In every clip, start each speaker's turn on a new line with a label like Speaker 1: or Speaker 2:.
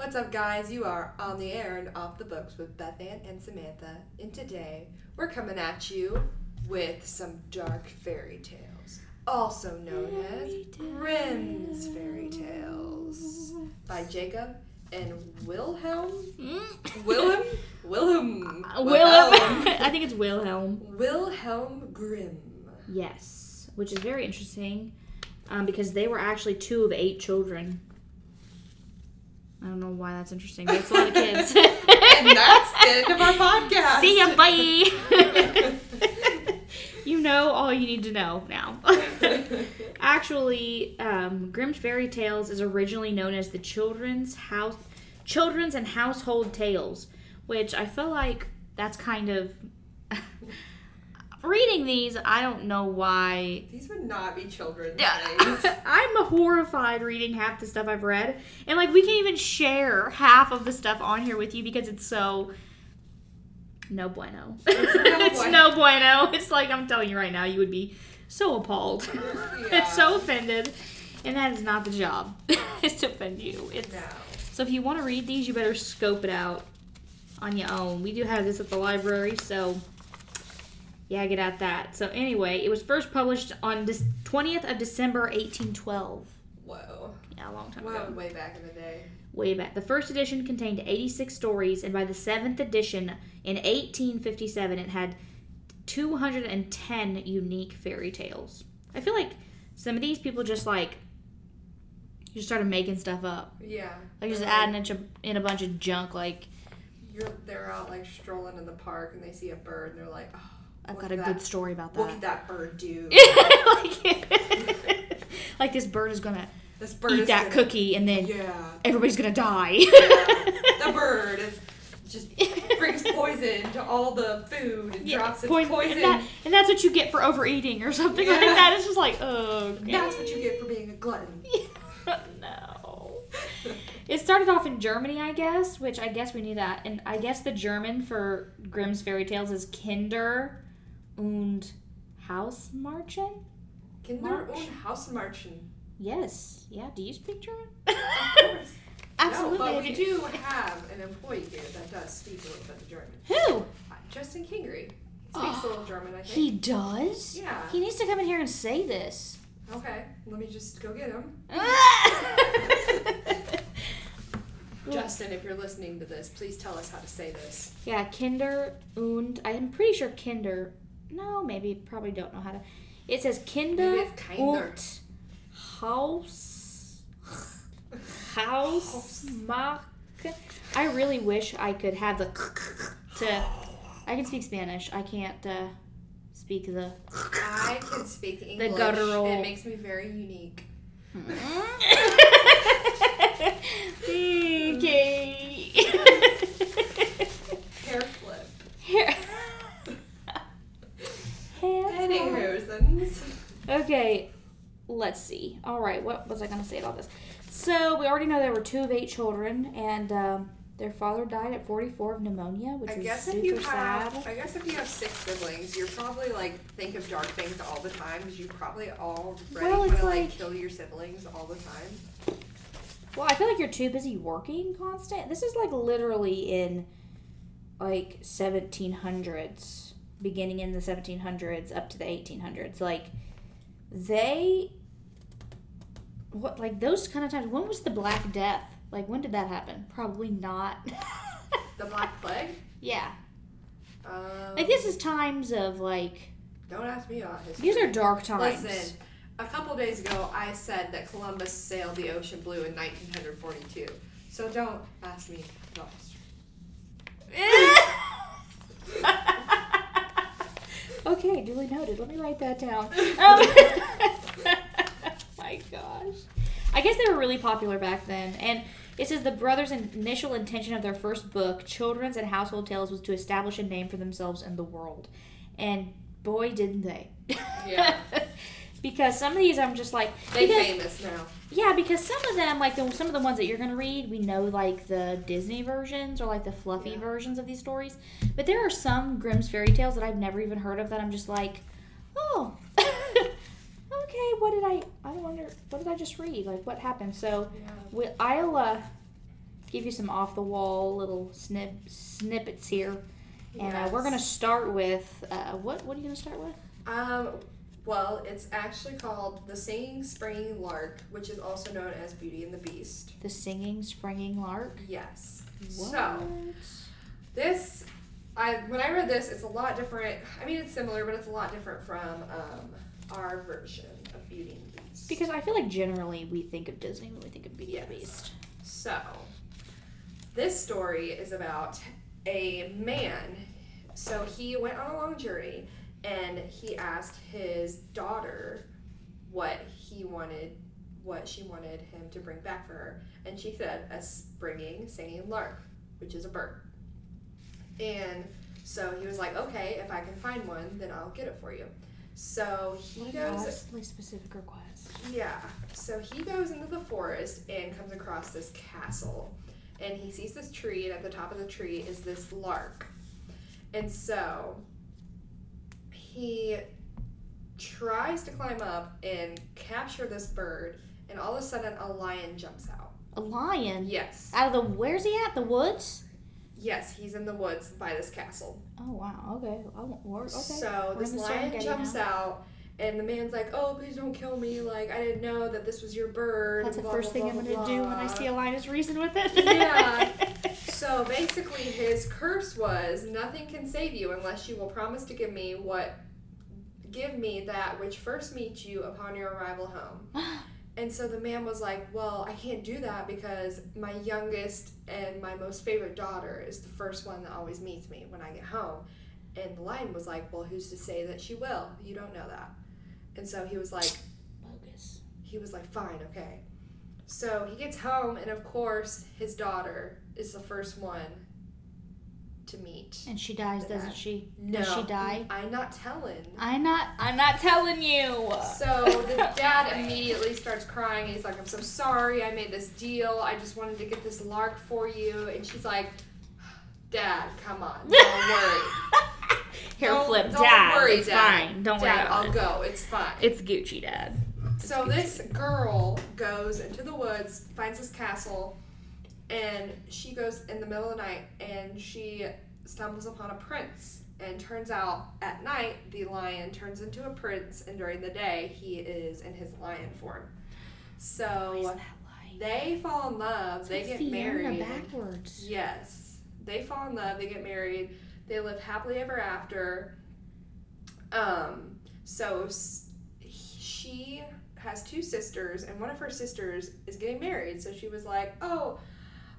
Speaker 1: What's up, guys? You are on the air and off the books with Beth Ann and Samantha. And today we're coming at you with some dark fairy tales, also known as Grimm's Fairy Tales, by Jacob and Wilhelm. Wilhelm? Wilhelm.
Speaker 2: Uh, Wilhelm. I think it's Wilhelm.
Speaker 1: Wilhelm Grimm.
Speaker 2: Yes, which is very interesting um, because they were actually two of eight children. I don't know why that's interesting. but It's a lot of kids.
Speaker 1: And that's the end of our podcast.
Speaker 2: See ya, bye. you know all you need to know now. Actually, um, Grimm's Fairy Tales is originally known as the Children's House, Children's and Household Tales, which I feel like that's kind of. Reading these, I don't know why
Speaker 1: These would not be children's
Speaker 2: Yeah. I'm horrified reading half the stuff I've read. And like we can't even share half of the stuff on here with you because it's so no bueno.
Speaker 1: It's no
Speaker 2: it's
Speaker 1: bueno.
Speaker 2: no bueno. It's like I'm telling you right now, you would be so appalled.
Speaker 1: Yeah.
Speaker 2: so offended. And that is not the job. is to offend you. It's
Speaker 1: No.
Speaker 2: so if you want to read these, you better scope it out on your own. We do have this at the library, so yeah, get at that. So anyway, it was first published on this 20th of December 1812.
Speaker 1: Whoa.
Speaker 2: Yeah, a long time
Speaker 1: Wow,
Speaker 2: ago.
Speaker 1: way back in the day.
Speaker 2: Way back. The first edition contained 86 stories, and by the seventh edition in 1857, it had 210 unique fairy tales. I feel like some of these people just like just started making stuff up.
Speaker 1: Yeah.
Speaker 2: Like just
Speaker 1: They're
Speaker 2: adding a, ch- in a bunch of junk. Like
Speaker 1: You're, they're out like strolling in the park and they see a bird and they're like, oh,
Speaker 2: I've
Speaker 1: What
Speaker 2: got a
Speaker 1: did
Speaker 2: good story about that.
Speaker 1: what could
Speaker 2: that.
Speaker 1: that bird do?
Speaker 2: like, like this bird is gonna
Speaker 1: This bird
Speaker 2: eat
Speaker 1: is
Speaker 2: that
Speaker 1: gonna-
Speaker 2: cookie, and then
Speaker 1: Yeah.
Speaker 2: everybody's gonna die.
Speaker 1: the bird is just brings poison to all the food and
Speaker 2: Yeah,
Speaker 1: drops its
Speaker 2: poison-
Speaker 1: poison.
Speaker 2: And, that, and that's what you get for overeating or something like that. It's just like, oh, okay.
Speaker 1: That's what you get for being a glutton.
Speaker 2: no. It started off in Germany, I guess, which I guess we knew that. And I guess the German for Grimm's fairy tales is Kinder und Hausmärchen?
Speaker 1: Kinder
Speaker 2: March.
Speaker 1: und Hausmarchen.
Speaker 2: Yes. Yeah. Do you speak German?
Speaker 1: Of course.
Speaker 2: Absolutely.
Speaker 1: No, but we
Speaker 2: do.
Speaker 1: do have an employee here that does speak a little bit of German.
Speaker 2: Who?
Speaker 1: Uh, Justin Kingery speaks
Speaker 2: Oh,
Speaker 1: a little German, I think.
Speaker 2: He does?
Speaker 1: Yeah.
Speaker 2: He needs to come in here and say this.
Speaker 1: Okay, let me just go get him. Justin, if you're listening to this, please tell us how to say this.
Speaker 2: Yeah, Kinder und I'm pretty sure Kinder. No, maybe probably don't know how to. It says Kinder
Speaker 1: kinder.
Speaker 2: und Haus Hausmark. I really wish I could have the to. I can speak Spanish. I can't uh, speak the.
Speaker 1: I can speak English.
Speaker 2: The guttural-
Speaker 1: It makes me very unique.
Speaker 2: okay.
Speaker 1: Hair flip.
Speaker 2: Here. Hands on. Okay, let's see. All right, what was I going to say about this? So we already know there were two of eight children, and um, their father died at 44 of pneumonia, which is
Speaker 1: I
Speaker 2: was
Speaker 1: guess
Speaker 2: super
Speaker 1: if you have,
Speaker 2: sad.
Speaker 1: I guess if you have six siblings, you're probably like think of dark things all the time because you probably already
Speaker 2: Well,
Speaker 1: want to like,
Speaker 2: like-
Speaker 1: kill your siblings all the time.
Speaker 2: Well, I feel like you're too busy working constant. This is like literally in like 1700s, beginning in the 1700s up to the 1800s. Like they, what like those kind of times. When was the Black Death? Like when did that happen? Probably not.
Speaker 1: The Black Plague.
Speaker 2: yeah,
Speaker 1: Um,
Speaker 2: like this is times of like
Speaker 1: Don't ask me about history.
Speaker 2: these are dark times.
Speaker 1: Listen, a couple days ago, I said that Columbus sailed the ocean blue in 1942. So don't ask me about history.
Speaker 2: okay, duly noted. Let me write that down. Um, my gosh. I guess they were really popular back then. And it says the brothers' initial intention of their first book, Children's and Household Tales, was to establish a name for themselves in the world. And boy, didn't they.
Speaker 1: Yeah.
Speaker 2: because some of these I'm just like.
Speaker 1: They
Speaker 2: because-
Speaker 1: famous now.
Speaker 2: Yeah, because some of them, like the, some of the ones that you're gonna read, we know like the Disney versions or like the fluffy
Speaker 1: Yeah.
Speaker 2: versions of these stories. But there are some Grimm's fairy tales that I've never even heard of that I'm just like, oh, okay. What did I? I wonder. What did I just read? Like what happened? So
Speaker 1: Yeah.
Speaker 2: with, I'll uh, give you some off the wall little snip snippets here, and uh, we're gonna start with uh, what? What are you gonna start with?
Speaker 1: Um, well, it's actually called The Singing Springing Lark, which is also known as Beauty and the Beast.
Speaker 2: The singing springing lark.
Speaker 1: Yes.
Speaker 2: What?
Speaker 1: So, this, I when I read this, it's a lot different. I mean, it's similar, but it's a lot different from um, our version of Beauty and the Beast.
Speaker 2: Because I feel like generally we think of Disney when we think of Beauty and the Beast.
Speaker 1: So, this story is about a man. So, he went on a long journey and he asked his daughter what he wanted, what she wanted him to bring back for her. And she said, a springing, singing lark, which is a bird. And so he was like, okay, if I can find one, then I'll get it for you. So he
Speaker 2: What
Speaker 1: goes.
Speaker 2: oddly specific request.
Speaker 1: Yeah. So he goes into the forest and comes across this castle. And he sees this tree, and at the top of the tree is this lark. And so he tries to climb up and capture this bird, and all of a sudden a lion jumps out.
Speaker 2: A lion.
Speaker 1: Yes.
Speaker 2: Out of the where's he at? The woods.
Speaker 1: Yes, he's in the woods by this castle.
Speaker 2: Oh wow. Okay. Okay.
Speaker 1: So
Speaker 2: We're
Speaker 1: this lion jumps
Speaker 2: now.
Speaker 1: out, and the man's like, "Oh, please don't kill me! Like I didn't know that this was your bird."
Speaker 2: That's the first
Speaker 1: blah,
Speaker 2: thing
Speaker 1: blah,
Speaker 2: I'm gonna
Speaker 1: blah,
Speaker 2: do when I see a lion is reason with it.
Speaker 1: Yeah. So basically, his curse was, "Nothing can save you unless you will promise to give me what, give me that which first meets you upon your arrival home." And so the man was like, Well, I can't do that because my youngest and my most favorite daughter is the first one that always meets me when I get home. And the lion was like, Well, who's to say that she will? You don't know that. And so he was like,
Speaker 2: Bogus.
Speaker 1: he was like, Fine, okay. So he gets home, and of course, his daughter is the first one to meet.
Speaker 2: And she dies, doesn't she?
Speaker 1: No,
Speaker 2: Does she die?
Speaker 1: I'm not telling.
Speaker 2: I'm not. I'm not telling you.
Speaker 1: So the dad immediately starts crying. He's like, I'm so sorry. I made this deal. I just wanted to get this lark for you. And she's like, Dad, come on. Don't worry.
Speaker 2: Hair
Speaker 1: Don't-
Speaker 2: flip, dad
Speaker 1: don't
Speaker 2: Dad.
Speaker 1: worry,
Speaker 2: it's
Speaker 1: Dad.
Speaker 2: fine. Don't worry
Speaker 1: Dad,
Speaker 2: about
Speaker 1: I'll
Speaker 2: it.
Speaker 1: go. It's fine.
Speaker 2: It's Gucci, Dad.
Speaker 1: So this girl goes into the woods, finds this castle, and she goes in the middle of the night and she stumbles upon a prince. And turns out at night the lion turns into a prince, and during the day he is in his lion form. So they fall in love. they
Speaker 2: It's
Speaker 1: get
Speaker 2: Fiona
Speaker 1: married.
Speaker 2: backwards.
Speaker 1: Yes. They fall in love, they get married, they live happily ever after. Um, so she has two sisters, and one of her sisters is getting married. So she was like, Oh,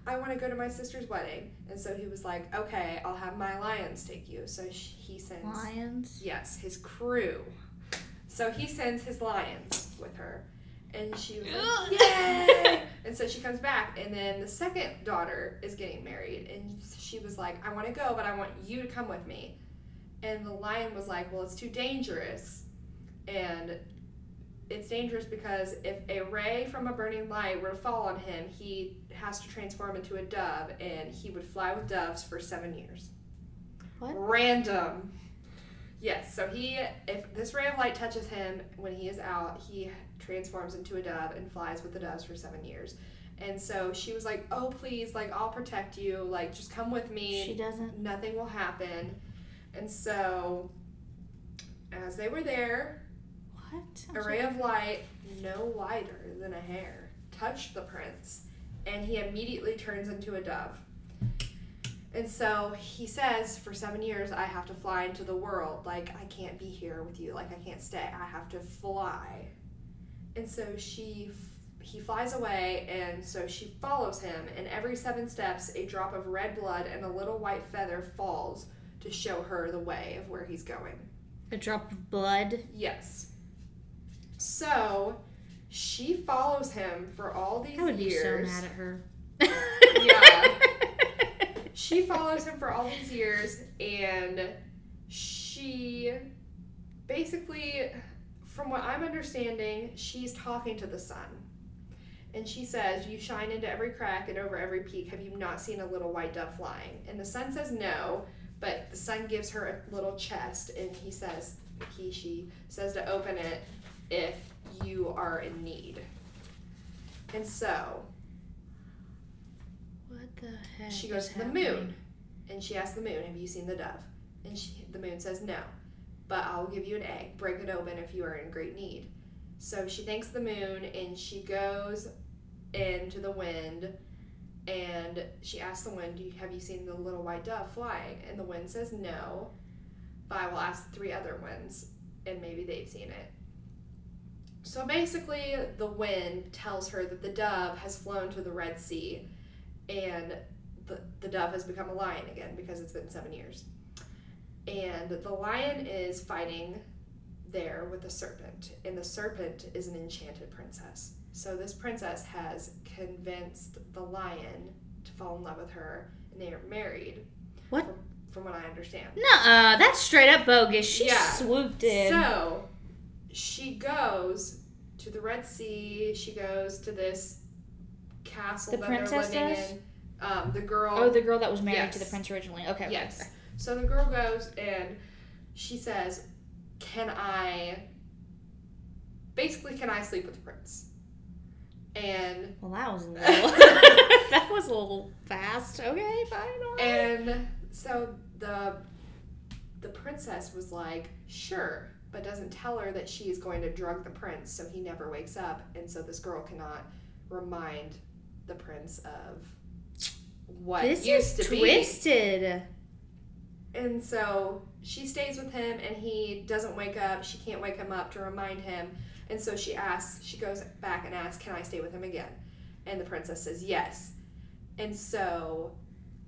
Speaker 1: I want to go to my sister's wedding. And so he was like, Okay, I'll have my lions take you. So he sends,
Speaker 2: Lions.
Speaker 1: yes, his crew. So he sends his lions with her. And she was like, Yay! and so she comes back, and then the second daughter is getting married, and she was like, I want to go, but I want you to come with me. And the lion was like, Well, it's too dangerous. And it's dangerous because if a ray from a burning light were to fall on him, he has to transform into a dove, and he would fly with doves for seven years.
Speaker 2: What?
Speaker 1: Random. Yes, so he, if this ray of light touches him when he is out, he transforms into a dove and flies with the doves for seven years. And so she was like, "Oh, please, like I'll protect you. Like just come with me.
Speaker 2: She doesn't.
Speaker 1: Nothing will happen." And so, as they were there,
Speaker 2: What? I'm
Speaker 1: a ray of light, no wider than a hair, touched the prince, and he immediately turns into a dove. And so he says, For seven years, I have to fly into the world. Like, I can't be here with you. Like, I can't stay. I have to fly. And so she. He flies away, and so she follows him. And every seven steps, a drop of red blood and a little white feather falls to show her the way of where he's going.
Speaker 2: A drop of blood.
Speaker 1: Yes. So she follows him for all these
Speaker 2: I would be so
Speaker 1: years.
Speaker 2: mad at her.
Speaker 1: Yeah. She follows him for all these years and she basically from what I'm understanding, she's talking to the sun. And she says, You shine into every crack and over every peak. Have you not seen a little white dove flying? And the sun says no, but the sun gives her a little chest and he says, he, she says to open it if you are in need. And so
Speaker 2: What the heck?
Speaker 1: she goes to the
Speaker 2: happening?
Speaker 1: moon and she asks the moon, Have you seen the dove? And she, the moon says, No, but I will give you an egg. Break it open if you are in great need. So she thanks the moon and she goes into the wind and she asks the wind, Have you seen the little white dove flying? And the wind says, No, but I will ask three other winds and maybe they've seen it. So basically, the wind tells her that the dove has flown to the Red Sea and the, the dove has become a lion again because it's been seven years. And the lion is fighting there with the serpent, and the serpent is an enchanted princess. So this princess has convinced the lion to fall in love with her, and they are married.
Speaker 2: What?
Speaker 1: From, from what I understand.
Speaker 2: Nuh-uh, that's straight up bogus. She
Speaker 1: Yeah.
Speaker 2: swooped in.
Speaker 1: So she goes to the Red Sea. She goes to this castle
Speaker 2: The
Speaker 1: that
Speaker 2: princess
Speaker 1: they're living
Speaker 2: does?
Speaker 1: in. Um, the girl.
Speaker 2: oh, the girl that was married to the prince originally. Okay.
Speaker 1: Yes.
Speaker 2: okay.
Speaker 1: So the girl goes and she says, "Can I?" Basically, can I sleep with the prince? And
Speaker 2: Well, that was a little. that was a little fast. Okay, fine. right.
Speaker 1: and so the the princess was like, "Sure," but doesn't tell her that she is going to drug the prince, so he never wakes up, and so this girl cannot remind the prince of what
Speaker 2: this
Speaker 1: used
Speaker 2: is
Speaker 1: to be.
Speaker 2: twisted.
Speaker 1: And so she stays with him and he doesn't wake up. She can't wake him up to remind him. And so she asks, she goes back and asks, Can I stay with him again? And the princess says yes. And so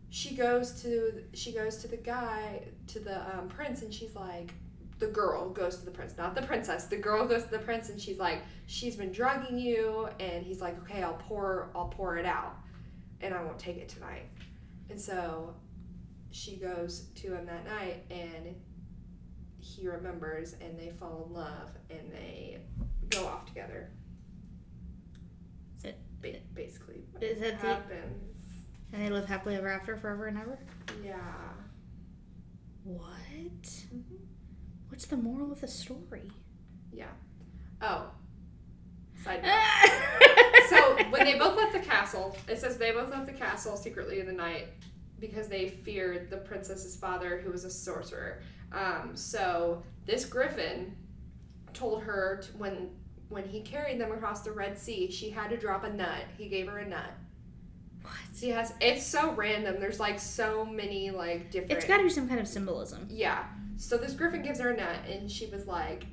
Speaker 1: she goes to she goes to the guy to the um, prince and she's like the girl goes to the prince not the princess the girl goes to the prince and she's like she's been drugging you and he's like okay i'll pour i'll pour it out and i won't take it tonight and so she goes to him that night and he remembers and they fall in love and they go off together
Speaker 2: Is it-
Speaker 1: Ba- basically what
Speaker 2: Is it the-
Speaker 1: happens
Speaker 2: And they live happily ever after, forever and ever.
Speaker 1: yeah
Speaker 2: What?
Speaker 1: Mhm.
Speaker 2: What's the moral of the story? Yeah.
Speaker 1: Oh side note so when they both left the castle, it says they both left the castle secretly in the night because they feared the princess's father, who was a sorcerer. Um, so this griffin told her to, when when he carried them across the Red Sea, she had to drop a nut. He gave her a nut.
Speaker 2: what?
Speaker 1: She has. It's so random. There's like so many like different.
Speaker 2: It's got to be some kind of symbolism.
Speaker 1: Yeah. So this griffin gives her a nut, and she was like,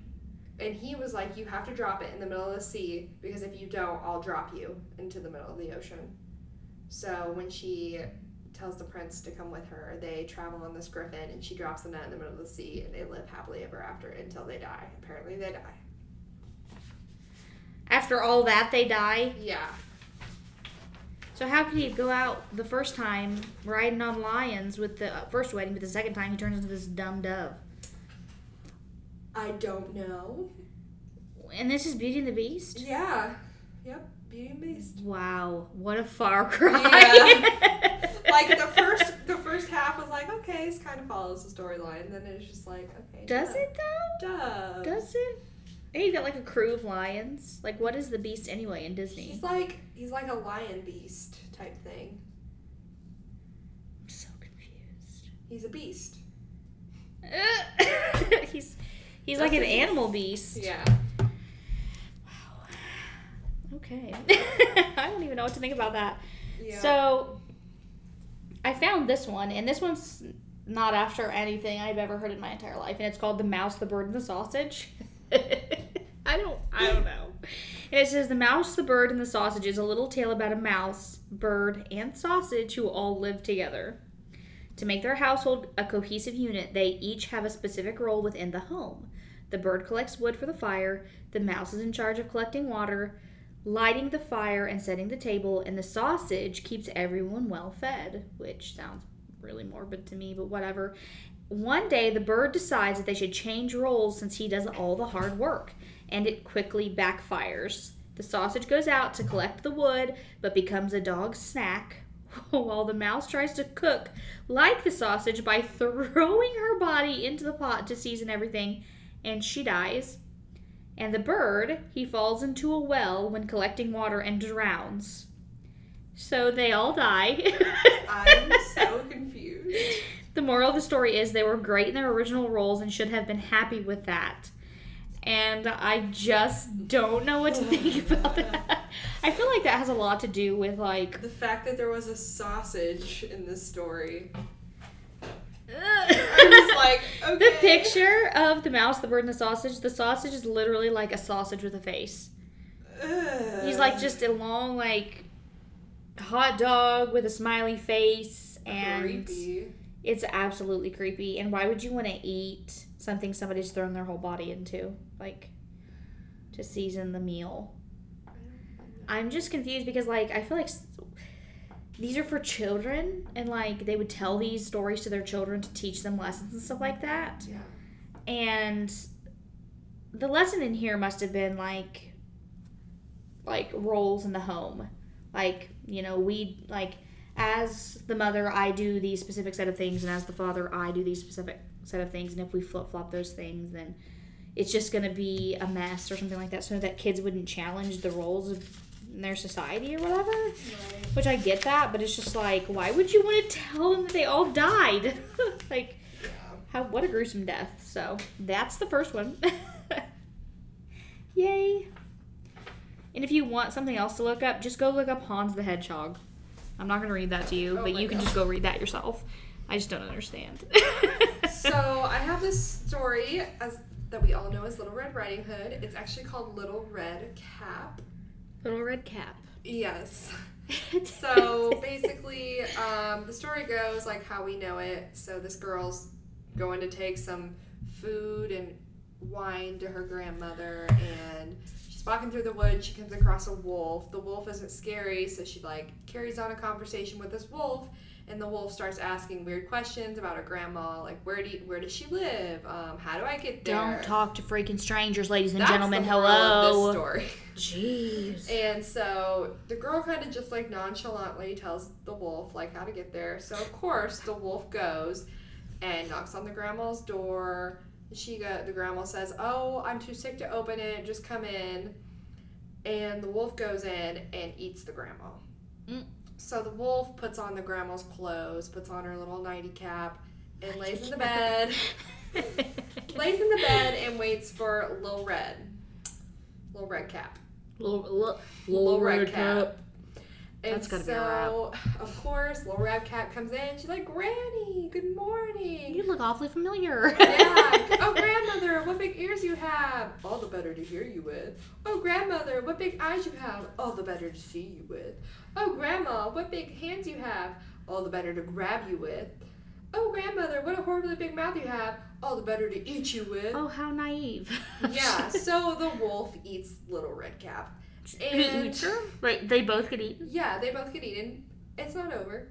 Speaker 1: and he was like, you have to drop it in the middle of the sea because if you don't, I'll drop you into the middle of the ocean. So when she tells the prince to come with her, they travel on this griffin, and she drops the nut in the middle of the sea, and they live happily ever after until they die. Apparently, they die.
Speaker 2: After all that, they die.
Speaker 1: Yeah.
Speaker 2: So how could he go out the first time riding on lions with the uh, first wedding, but the second time he turns into this dumb dove?
Speaker 1: I don't know.
Speaker 2: And this is Beauty and the Beast.
Speaker 1: Yeah. Yep. Beauty and the Beast.
Speaker 2: Wow, what a far cry!
Speaker 1: like the first the first half was like okay it kind of follows the storyline and then it's just like okay
Speaker 2: Does
Speaker 1: duh.
Speaker 2: it though?
Speaker 1: does
Speaker 2: Does it? Hey, you got like a crew of lions. Like, what is the beast anyway in Disney?
Speaker 1: he's like he's like a lion beast type thing
Speaker 2: I'm so confused.
Speaker 1: he's a beast
Speaker 2: he's he's like an
Speaker 1: That's
Speaker 2: animal beast.
Speaker 1: yeah
Speaker 2: Wow. Okay. I don't even know what to think about that.
Speaker 1: yeah
Speaker 2: So I found this one, and this one's not after anything I've ever heard in my entire life, and it's called "The Mouse, the Bird, and the Sausage." I don't, I don't know. It says the mouse, the bird, and the sausage is a little tale about a mouse, bird, and sausage who all live together. To make their household a cohesive unit, they each have a specific role within the home. The bird collects wood for the fire, the mouse is in charge of collecting water, lighting the fire and setting the table, and the sausage keeps everyone well fed, which sounds really morbid to me, but whatever. One day, the bird decides that they should change roles since he does all the hard work, and it quickly backfires. The sausage goes out to collect the wood, but becomes a dog's snack, while the mouse tries to cook like the sausage by throwing her body into the pot to season everything, and she dies. And the bird, he falls into a well when collecting water and drowns. So they all die.
Speaker 1: I'm so confused.
Speaker 2: the moral of the story is they were great in their original roles and should have been happy with that. And I just don't know what to think about that. I feel like that has a lot to do with like
Speaker 1: The fact that there was a sausage in this story. I
Speaker 2: I
Speaker 1: was like,
Speaker 2: The picture of the mouse, the bird, and the sausage. The sausage is literally like a sausage with a face.
Speaker 1: Ugh.
Speaker 2: He's like just a long like hot dog with a smiley face, and
Speaker 1: creepy.
Speaker 2: it's absolutely creepy. And why would you want to eat something somebody's thrown their whole body into, like to season the meal? I'm just confused because like I feel like these are for children, and like they would tell these stories to their children to teach them lessons and stuff like that.
Speaker 1: Yeah.
Speaker 2: and the lesson in here must have been like like roles in the home like you know we like as the mother i do these specific set of things and as the father i do these specific set of things and if we flip-flop those things then it's just going to be a mess or something like that so that kids wouldn't challenge the roles of their society or whatever
Speaker 1: Right.
Speaker 2: which i get that but it's just like why would you want to tell them that they all died like how what a gruesome death. So that's the first one. Yay. And if you want something else to look up, just go look up Hans the Hedgehog. I'm not gonna read that to you,
Speaker 1: Oh
Speaker 2: but you can
Speaker 1: God.
Speaker 2: just go read that yourself. I just don't understand.
Speaker 1: So I have this story as that we all know as Little Red Riding Hood. It's actually called Little Red Cap.
Speaker 2: Little red cap.
Speaker 1: Yes. So basically, um, the story goes like how we know it. So this girl's going to take some food and wine to her grandmother, and she's walking through the woods. She comes across a wolf. The wolf isn't scary, so she like carries on a conversation with this wolf. And the wolf starts asking weird questions about her grandma, like where do you, where does she live? Um, how do I get there?
Speaker 2: Don't talk to freaking strangers, ladies and
Speaker 1: That's
Speaker 2: gentlemen.
Speaker 1: the moral of this
Speaker 2: Hello.
Speaker 1: story.
Speaker 2: Jeez.
Speaker 1: And so the girl kind of just like nonchalantly tells the wolf like how to get there. So of course the wolf goes and knocks on the grandma's door. She go the grandma says, "Oh, I'm too sick to open it. Just come in." And the wolf goes in and eats the grandma.
Speaker 2: Mm.
Speaker 1: So the wolf puts on the grandma's clothes, puts on her little nighty cap, and lays in the bed. lays in the bed and waits for Lil Red. Lil Red Cap.
Speaker 2: little, little,
Speaker 1: Little red cap. And
Speaker 2: gotta be a
Speaker 1: so, of course, Little Red Cap comes in. She's like, Granny, good morning.
Speaker 2: You look awfully familiar.
Speaker 1: yeah. Oh, grandmother, what big ears you have. All the better to hear you with. Oh, grandmother, what big eyes you have. All the better to see you with. Oh, grandma, what big hands you have. All the better to grab you with. Oh, grandmother, what a horribly big mouth you have. All the better to eat you with.
Speaker 2: oh, how naive.
Speaker 1: Yeah, so the wolf eats Little Red Cap. And
Speaker 2: Wait, they both get eaten?
Speaker 1: yeah, they both get eaten. It's not over.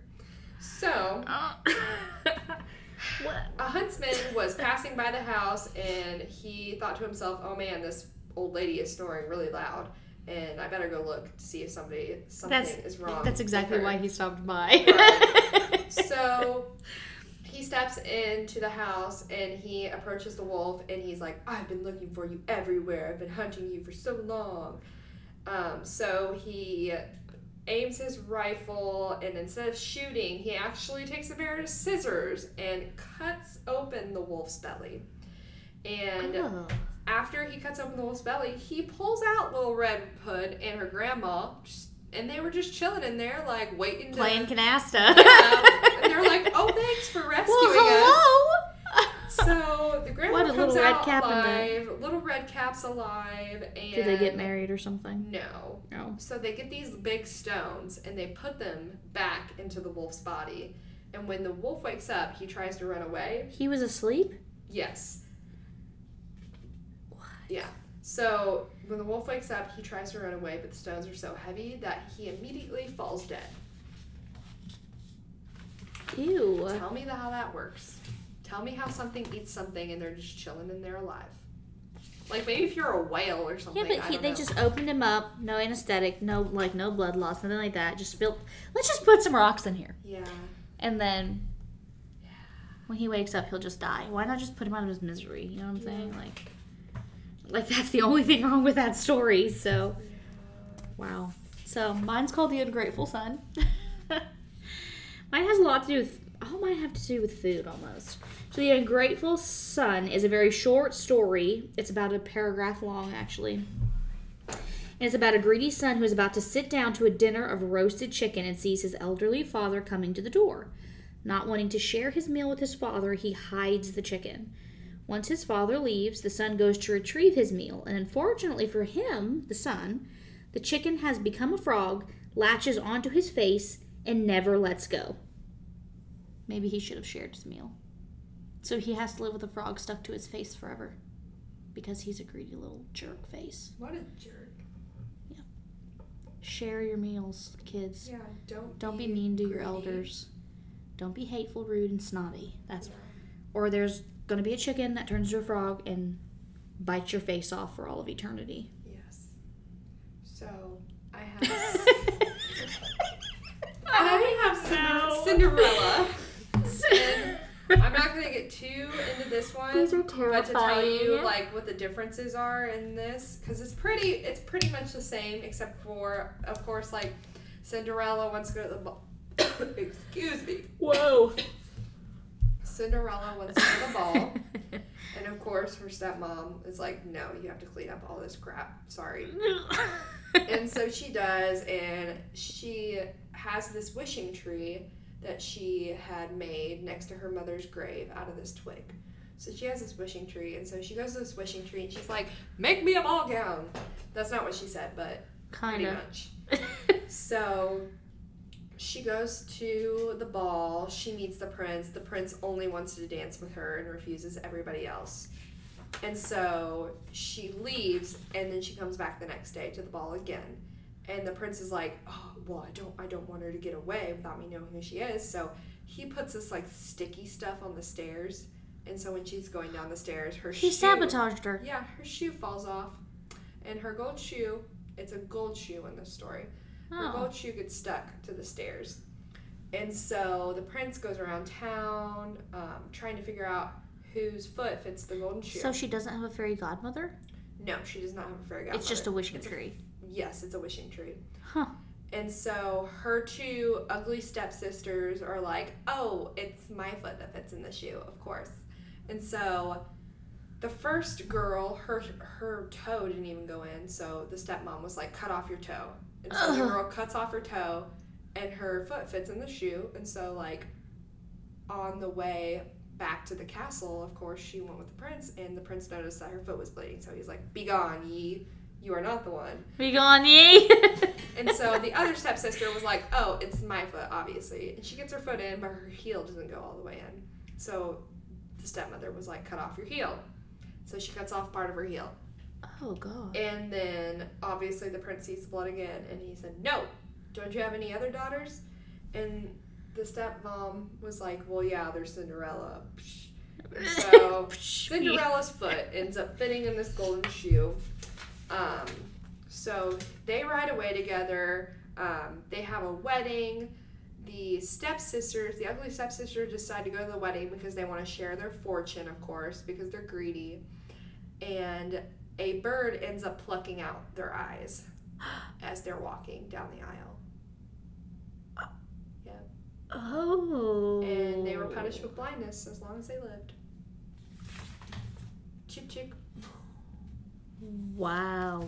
Speaker 1: So, oh.
Speaker 2: what?
Speaker 1: a huntsman was passing by the house and he thought to himself, "Oh man, this old lady is snoring really loud, and I better go look to see if somebody something
Speaker 2: That's-
Speaker 1: is wrong."
Speaker 2: That's exactly
Speaker 1: her."
Speaker 2: why he stopped by.
Speaker 1: So he steps into the house and he approaches the wolf and he's like, I've been looking for you everywhere. I've been hunting you for so long. Um, so he aims his rifle and instead of shooting, he actually takes a pair of scissors and cuts open the wolf's belly. And
Speaker 2: Oh.
Speaker 1: after he cuts open the wolf's belly, he pulls out Little Red Hood and her grandma, and they were just chilling in there, like waiting to
Speaker 2: Playing canasta.
Speaker 1: yeah. And they're like, oh, thanks for rescuing
Speaker 2: well, hello.
Speaker 1: us. So the grandma
Speaker 2: What,
Speaker 1: comes
Speaker 2: little red
Speaker 1: out
Speaker 2: the-
Speaker 1: alive. Little red cap's alive. And
Speaker 2: Did they get married or something?
Speaker 1: No.
Speaker 2: No.
Speaker 1: So they get these big stones and they put them back into the wolf's body. And when the wolf wakes up, he tries to run away.
Speaker 2: He was asleep?
Speaker 1: Yes. What? Yeah. So when the wolf wakes up, he tries to run away, but the stones are so heavy that he immediately falls dead.
Speaker 2: Ew.
Speaker 1: Tell me the, how that works. Tell me how something eats something and they're just chilling and they're alive. Like maybe if you're a whale or something.
Speaker 2: Yeah, but he, they
Speaker 1: know.
Speaker 2: just opened him up, no anesthetic, no like no blood loss, nothing like that. Just filled. Let's just put some rocks in here,
Speaker 1: Yeah.
Speaker 2: and then when he wakes up, he'll just die. Why not just put him out of his misery? You know what I'm saying? Like, like that's the only thing wrong with that story. So, wow. So mine's called The Ungrateful Son. mine has a lot to do with all mine have to do with food almost. So The Ungrateful Son is a very short story. It's about a paragraph long actually. And it's about a greedy son who is about to sit down to a dinner of roasted chicken and sees his elderly father coming to the door. Not wanting to share his meal with his father, he hides the chicken. Once his father leaves, the son goes to retrieve his meal, and unfortunately for him, the son, the chicken has become a frog, latches onto his face, and never lets go. Maybe he should have shared his meal. So he has to live with a frog stuck to his face forever. Because he's a greedy little jerk face.
Speaker 1: What a jerk. Yeah.
Speaker 2: Share your meals, kids.
Speaker 1: Yeah, don't
Speaker 2: Don't be mean to your elders. Don't be hateful, rude, and snotty. That's or there's gonna be a chicken that turns into a frog and bites your face off for all of eternity.
Speaker 1: Yes. So I have I have Cinder- Cinderella. And I'm not gonna get too into this one.
Speaker 2: These are
Speaker 1: But to tell you like what the differences are in this, because it's pretty, it's pretty much the same except for, of course, like Cinderella wants to go to the ball. Excuse me.
Speaker 2: Whoa.
Speaker 1: Cinderella wants to go to the ball, and of course her stepmom is like, "No, you have to clean up all this crap. Sorry." and so she does, and she has this wishing tree that she had made next to her mother's grave out of this twig. So she has this wishing tree, and so she goes to this wishing tree, and she's like, "Make me a ball gown." That's not what she said, but
Speaker 2: Kinda.
Speaker 1: much. So she goes to the ball. She meets the prince. The prince only wants to dance with her and refuses everybody else. And so she leaves, and then she comes back the next day to the ball again. And the prince is like, "Oh, well, I don't, I don't want her to get away without me knowing who she is." So he puts this like sticky stuff on the stairs. And so when she's going down the stairs, her
Speaker 2: he
Speaker 1: shoe,
Speaker 2: sabotaged her.
Speaker 1: yeah, her shoe falls off, and her gold shoe. It's a gold shoe in this story. Her
Speaker 2: Oh.
Speaker 1: gold shoe gets stuck to the stairs. And so the prince goes around town um, trying to figure out whose foot fits the golden shoe.
Speaker 2: So she doesn't have a fairy godmother?
Speaker 1: no, she does not have a fairy godmother.
Speaker 2: It's just a wishing
Speaker 1: It's
Speaker 2: tree.
Speaker 1: Yes, it's a wishing tree.
Speaker 2: Huh.
Speaker 1: And so her two ugly stepsisters are like, oh, it's my foot that fits in the shoe, of course. And so the first girl, her her toe didn't even go in, so the stepmom was like, cut off your toe. And so the girl cuts off her toe, and her foot fits in the shoe. And so, like, on the way back to the castle, of course, she went with the prince, and the prince noticed that her foot was bleeding. So he's like, Begone, ye, you are not the one.
Speaker 2: Be gone, ye!
Speaker 1: And so the other stepsister was like, "Oh, it's my foot, obviously." And she gets her foot in, but her heel doesn't go all the way in. So the stepmother was like, "Cut off your heel." So she cuts off part of her heel,
Speaker 2: oh god.
Speaker 1: and then obviously the prince sees the blood again, and he said, "No, don't you have any other daughters?" And the stepmom was like, "Well, yeah, there's Cinderella." So Cinderella's foot ends up fitting in this golden shoe. Um, so they ride away together. Um, they have a wedding. The stepsisters, the ugly stepsisters, decide to go to the wedding because they want to share their fortune, of course, because they're greedy. And a bird ends up plucking out their eyes as they're walking down the aisle.
Speaker 2: Oh.
Speaker 1: And they were punished with blindness as long as they lived. Chick chick.
Speaker 2: Wow.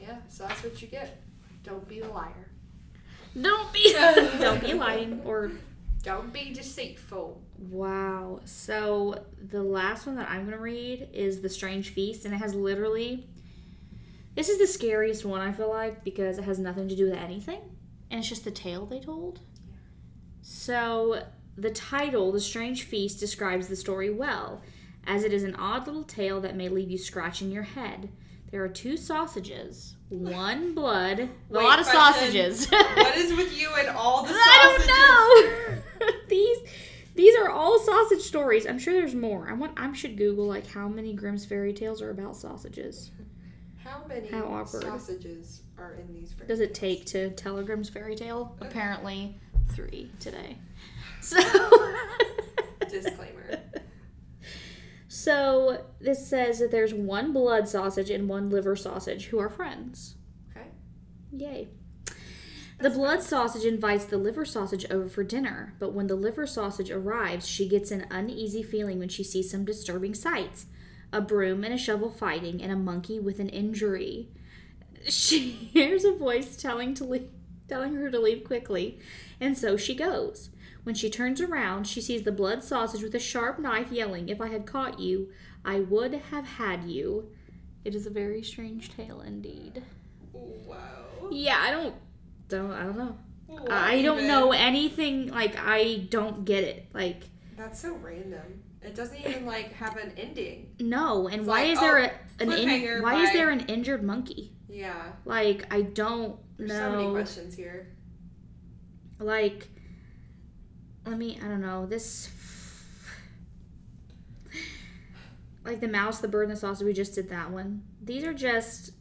Speaker 1: Yeah, so that's what you get. Don't be a liar.
Speaker 2: Don't be don't be lying or
Speaker 1: Don't be deceitful.
Speaker 2: wow. So the last one that I'm gonna read is The Strange Feast, and it has literally this is the scariest one I feel like because it has nothing to do with anything. And it's just the tale they told. So the title, The Strange Feast, describes the story well, as it is an odd little tale that may leave you scratching your head. There are two sausages, one blood, a
Speaker 1: Wait,
Speaker 2: lot of
Speaker 1: question.
Speaker 2: sausages.
Speaker 1: What is with you and all the sausages?
Speaker 2: I don't know. these these are all sausage stories. I'm sure there's more. I want I should Google like how many Grimm's fairy tales are about sausages.
Speaker 1: How many
Speaker 2: How awkward.
Speaker 1: sausages are in these?
Speaker 2: Does it take to tell a Grimm's fairy tale? Apparently three today. So
Speaker 1: Disclaimer.
Speaker 2: So this says that there's one blood sausage and one liver sausage who are friends.
Speaker 1: Okay.
Speaker 2: Yay. The blood sausage invites the liver sausage over for dinner, but when the liver sausage arrives, she gets an uneasy feeling when she sees some disturbing sights a broom and a shovel fighting, and a monkey with an injury. She hears a voice telling to leave, telling her to leave quickly, and so she goes. When she turns around, she sees the blood sausage with a sharp knife yelling, If I had caught you, I would have had you. It is a very strange tale indeed.
Speaker 1: Wow.
Speaker 2: Yeah, I don't don't I don't know. I don't
Speaker 1: even?
Speaker 2: know anything like I don't get it. Like
Speaker 1: That's so random. It doesn't even like have an ending.
Speaker 2: no, and
Speaker 1: It's
Speaker 2: why
Speaker 1: like,
Speaker 2: is there
Speaker 1: oh,
Speaker 2: a, an in, why is there an injured monkey?
Speaker 1: Yeah.
Speaker 2: Like I don't know.
Speaker 1: There's so many
Speaker 2: know.
Speaker 1: questions here.
Speaker 2: like let me I don't know. This like the mouse, the bird, and the sausage, we just did that one. These are just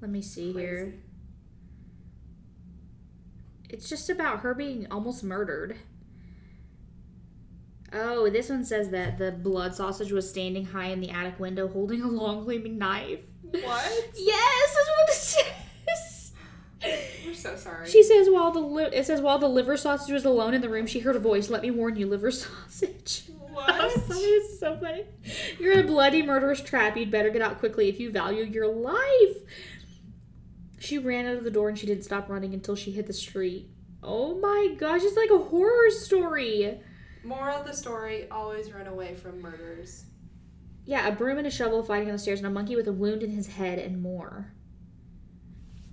Speaker 2: let me see here. It's just about her being almost murdered. Oh, this one says that the blood sausage was standing high in the attic window holding a long gleaming knife.
Speaker 1: What?
Speaker 2: Yes, that's what it says.
Speaker 1: So sorry.
Speaker 2: She says while the li- it says while the liver sausage was alone in the room, she heard a voice. Let me warn you, liver sausage.
Speaker 1: what?
Speaker 2: This is so funny. You're in a bloody murderous trap. You'd better get out quickly if you value your life. She ran out of the door and she didn't stop running until she hit the street. Oh my gosh, it's like a horror story.
Speaker 1: Moral of the story: always run away from murderers.
Speaker 2: Yeah, a broom and a shovel fighting on the stairs, and a monkey with a wound in his head, and more.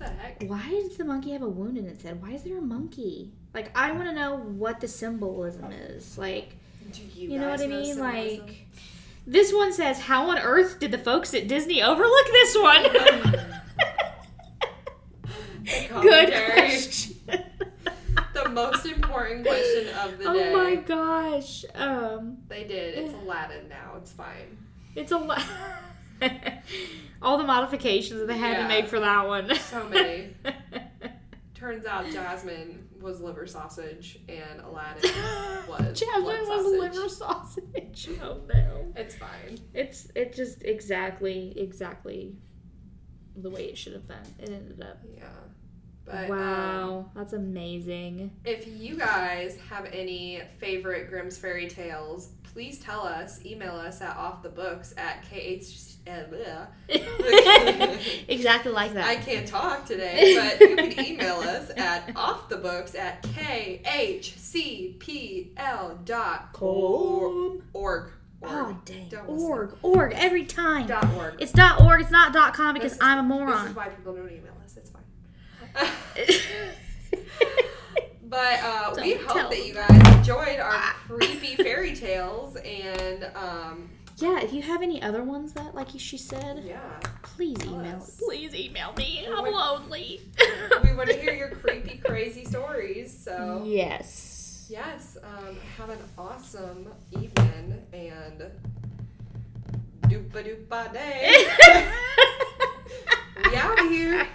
Speaker 1: The heck?
Speaker 2: Why does the monkey have a wound in its head? Why is there a monkey? Like, I want to know what the symbolism is. Like,
Speaker 1: Do you,
Speaker 2: you know what I mean?
Speaker 1: symbolism?
Speaker 2: Like, this one says, How on earth did the folks at Disney overlook this one? Good question.
Speaker 1: the most important question of the day.
Speaker 2: oh my gosh. Um,
Speaker 1: They did. It's Aladdin now. It's fine.
Speaker 2: it's a lot. All the modifications that they had to make for that one.
Speaker 1: So many. Turns out Jasmine was liver sausage and Aladdin was
Speaker 2: Jasmine was liver sausage. Oh no.
Speaker 1: It's fine.
Speaker 2: It's it just exactly exactly the way it should have been. It ended up.
Speaker 1: Yeah. But um,
Speaker 2: wow, that's amazing.
Speaker 1: if you guys have any favorite Grimm's fairy tales, please tell us. Email us at offthebooks at kh.
Speaker 2: exactly like that.
Speaker 1: I can't talk today, but you can email us at offthebooks at khcpl dot
Speaker 2: Com.
Speaker 1: org.
Speaker 2: Oh dang.
Speaker 1: Don't listen.
Speaker 2: Org, org, every time.
Speaker 1: Dot org.
Speaker 2: It's dot org. It's not dot com because
Speaker 1: This
Speaker 2: I'm a
Speaker 1: This
Speaker 2: moron.
Speaker 1: is why people don't email us. It's fine. But uh, we hope that you guys enjoyed our creepy fairy tales and um,
Speaker 2: yeah, if you have any other ones that, like she said,
Speaker 1: yeah,
Speaker 2: please email.
Speaker 1: us.
Speaker 2: Please email me.
Speaker 1: We
Speaker 2: I'm
Speaker 1: would-
Speaker 2: lonely.
Speaker 1: we want to hear your creepy, crazy stories. So
Speaker 2: Yes.
Speaker 1: yes, um, have an awesome evening and doopa doopa day. we out of here.